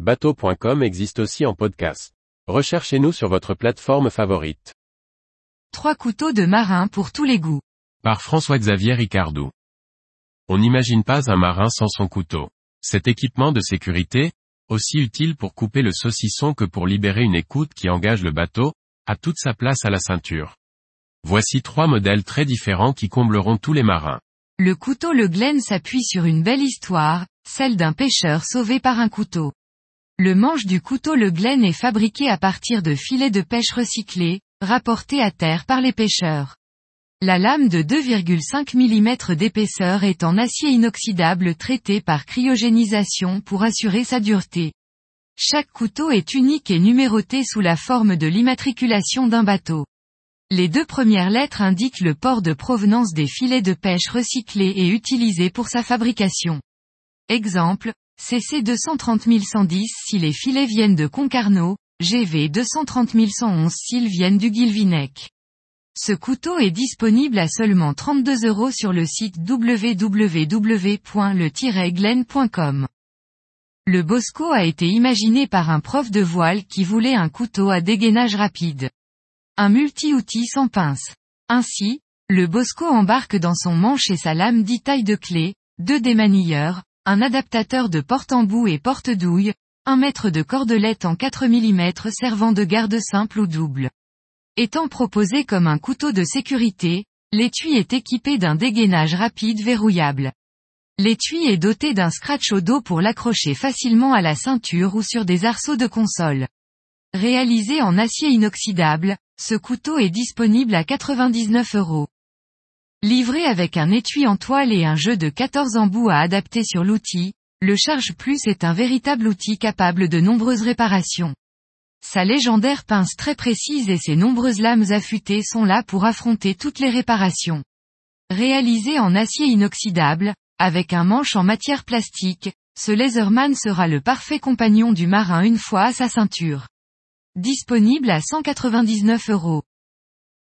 Bateau.com existe aussi en podcast. Recherchez-nous sur votre plateforme favorite. Trois couteaux de marin pour tous les goûts. Par François-Xavier Ricardou. On n'imagine pas un marin sans son couteau. Cet équipement de sécurité, aussi utile pour couper le saucisson que pour libérer une écoute qui engage le bateau, a toute sa place à la ceinture. Voici trois modèles très différents qui combleront tous les marins. Le couteau Le Glen s'appuie sur une belle histoire, celle d'un pêcheur sauvé par un couteau. Le manche du couteau Le Glen est fabriqué à partir de filets de pêche recyclés, rapportés à terre par les pêcheurs. La lame de 2,5 mm d'épaisseur est en acier inoxydable traité par cryogénisation pour assurer sa dureté. Chaque couteau est unique et numéroté sous la forme de l'immatriculation d'un bateau. Les deux premières lettres indiquent le port de provenance des filets de pêche recyclés et utilisés pour sa fabrication. Exemple, CC 230110 si les filets viennent de Concarneau, GV 230111 s'ils viennent du Guilvinec. Ce couteau est disponible à seulement 32 euros sur le site www.le-glen.com. Le Bosco a été imaginé par un prof de voile qui voulait un couteau à dégainage rapide. Un multi-outil sans pince. Ainsi, le Bosco embarque dans son manche et sa lame 10 taille de clé, deux démanilleurs, un adaptateur de porte-embout et porte-douille, un mètre de cordelette en 4 mm servant de garde simple ou double. Étant proposé comme un couteau de sécurité, l'étui est équipé d'un dégainage rapide verrouillable. L'étui est doté d'un scratch au dos pour l'accrocher facilement à la ceinture ou sur des arceaux de console. Réalisé en acier inoxydable, ce couteau est disponible à 99 euros. Livré avec un étui en toile et un jeu de 14 embouts à adapter sur l'outil, le Charge Plus est un véritable outil capable de nombreuses réparations. Sa légendaire pince très précise et ses nombreuses lames affûtées sont là pour affronter toutes les réparations. Réalisé en acier inoxydable, avec un manche en matière plastique, ce Laserman sera le parfait compagnon du marin une fois à sa ceinture. Disponible à 199 euros.